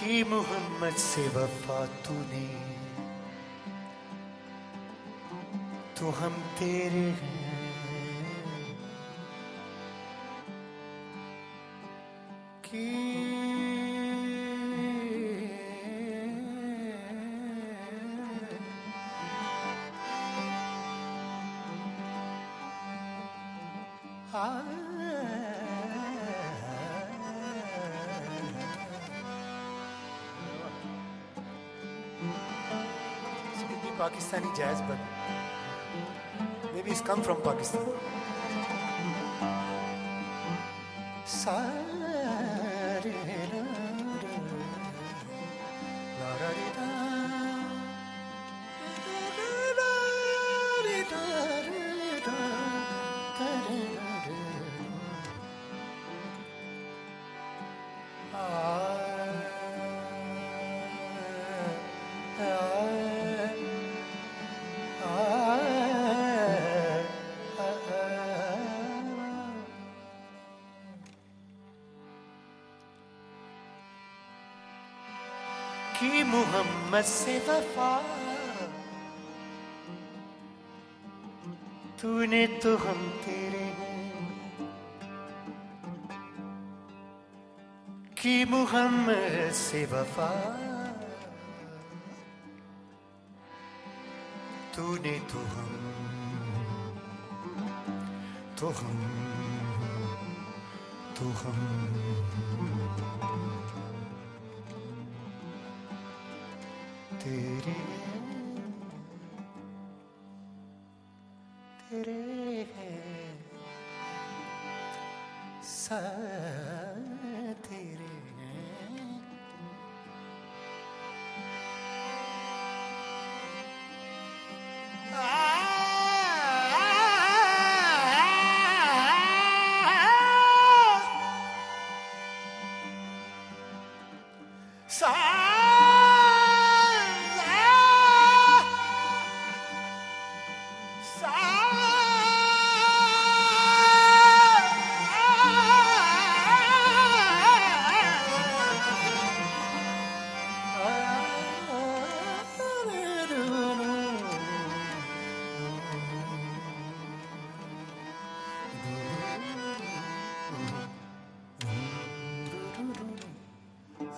कि मोहम्मद से वफा तूने तो हम तेरे हैं। Pakistani jazz, but maybe it's come from Pakistan. Hmm. Sa कि मोहम्मद से वफा। तूने तो हम तेरे हैं कि मोहम्मद से वफा। तूने तो हम तो हम तो हम। तेरे तेरे हैं सा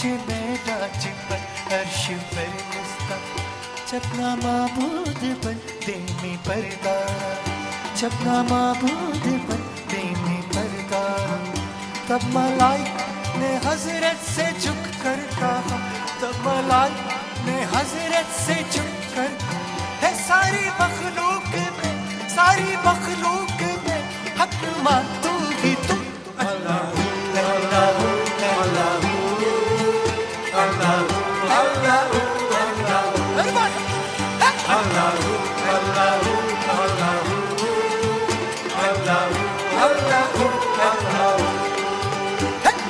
पहुँचे मैं राज़ी पर अर्श पर मुस्तफ़ा जपना माबूद बन देने परगारा जपना माबूद बन देने परगारा तब मलाई ने हज़रत से झुक कर कहा, तब मलाई ने हज़रत से झुक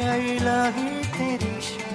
तेरी शान या वादा या इलाही तेरी शान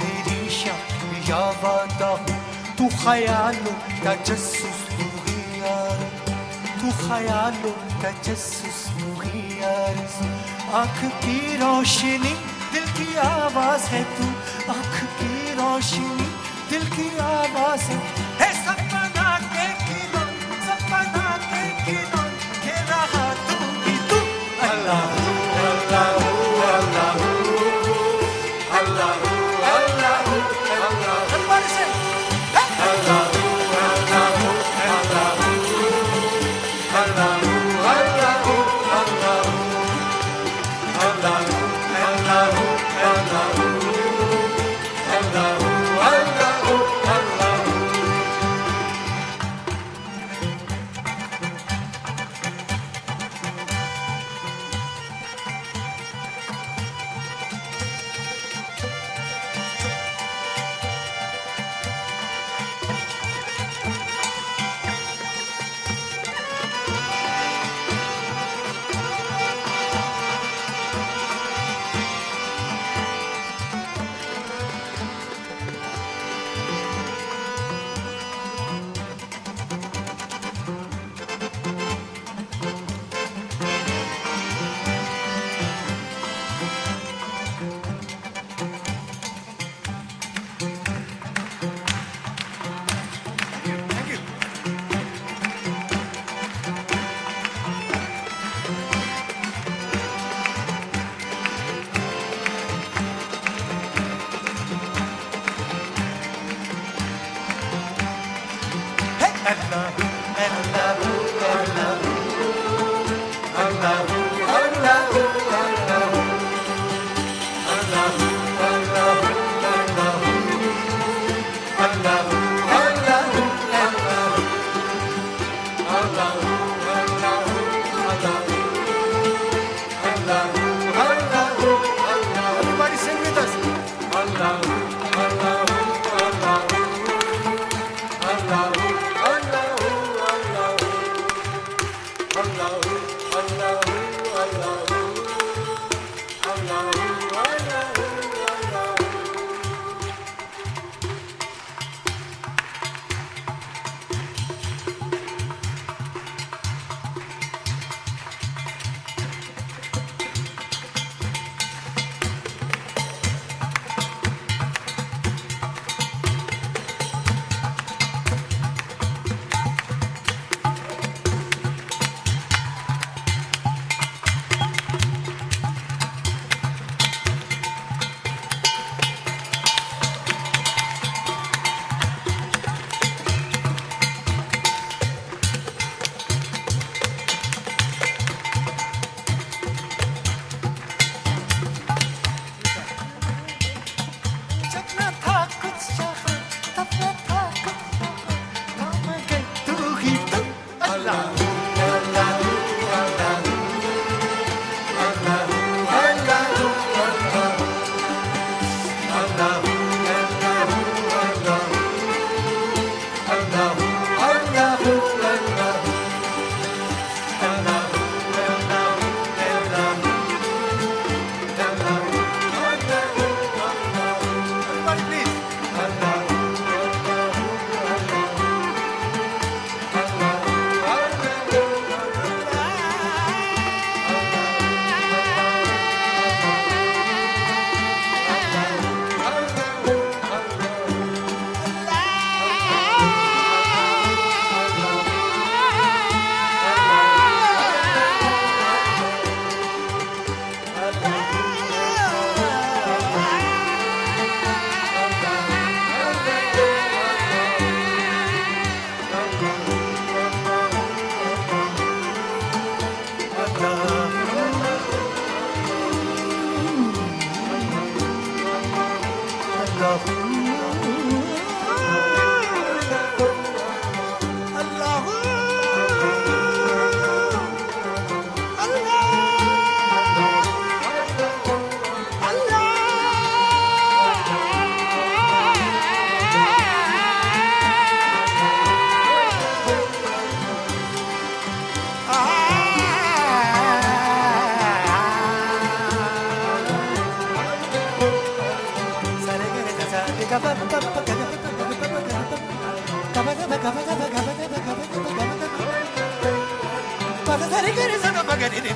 तेरी शान या वादा तू ख्यालों का जस्सुस तू ही यार तू ख्यालों का जस्सुस तू ही यार आँख की रोशनी दिल की आवाज है तू आँख की रोशनी दिल की आवाज है Etna. magari gari sana magari de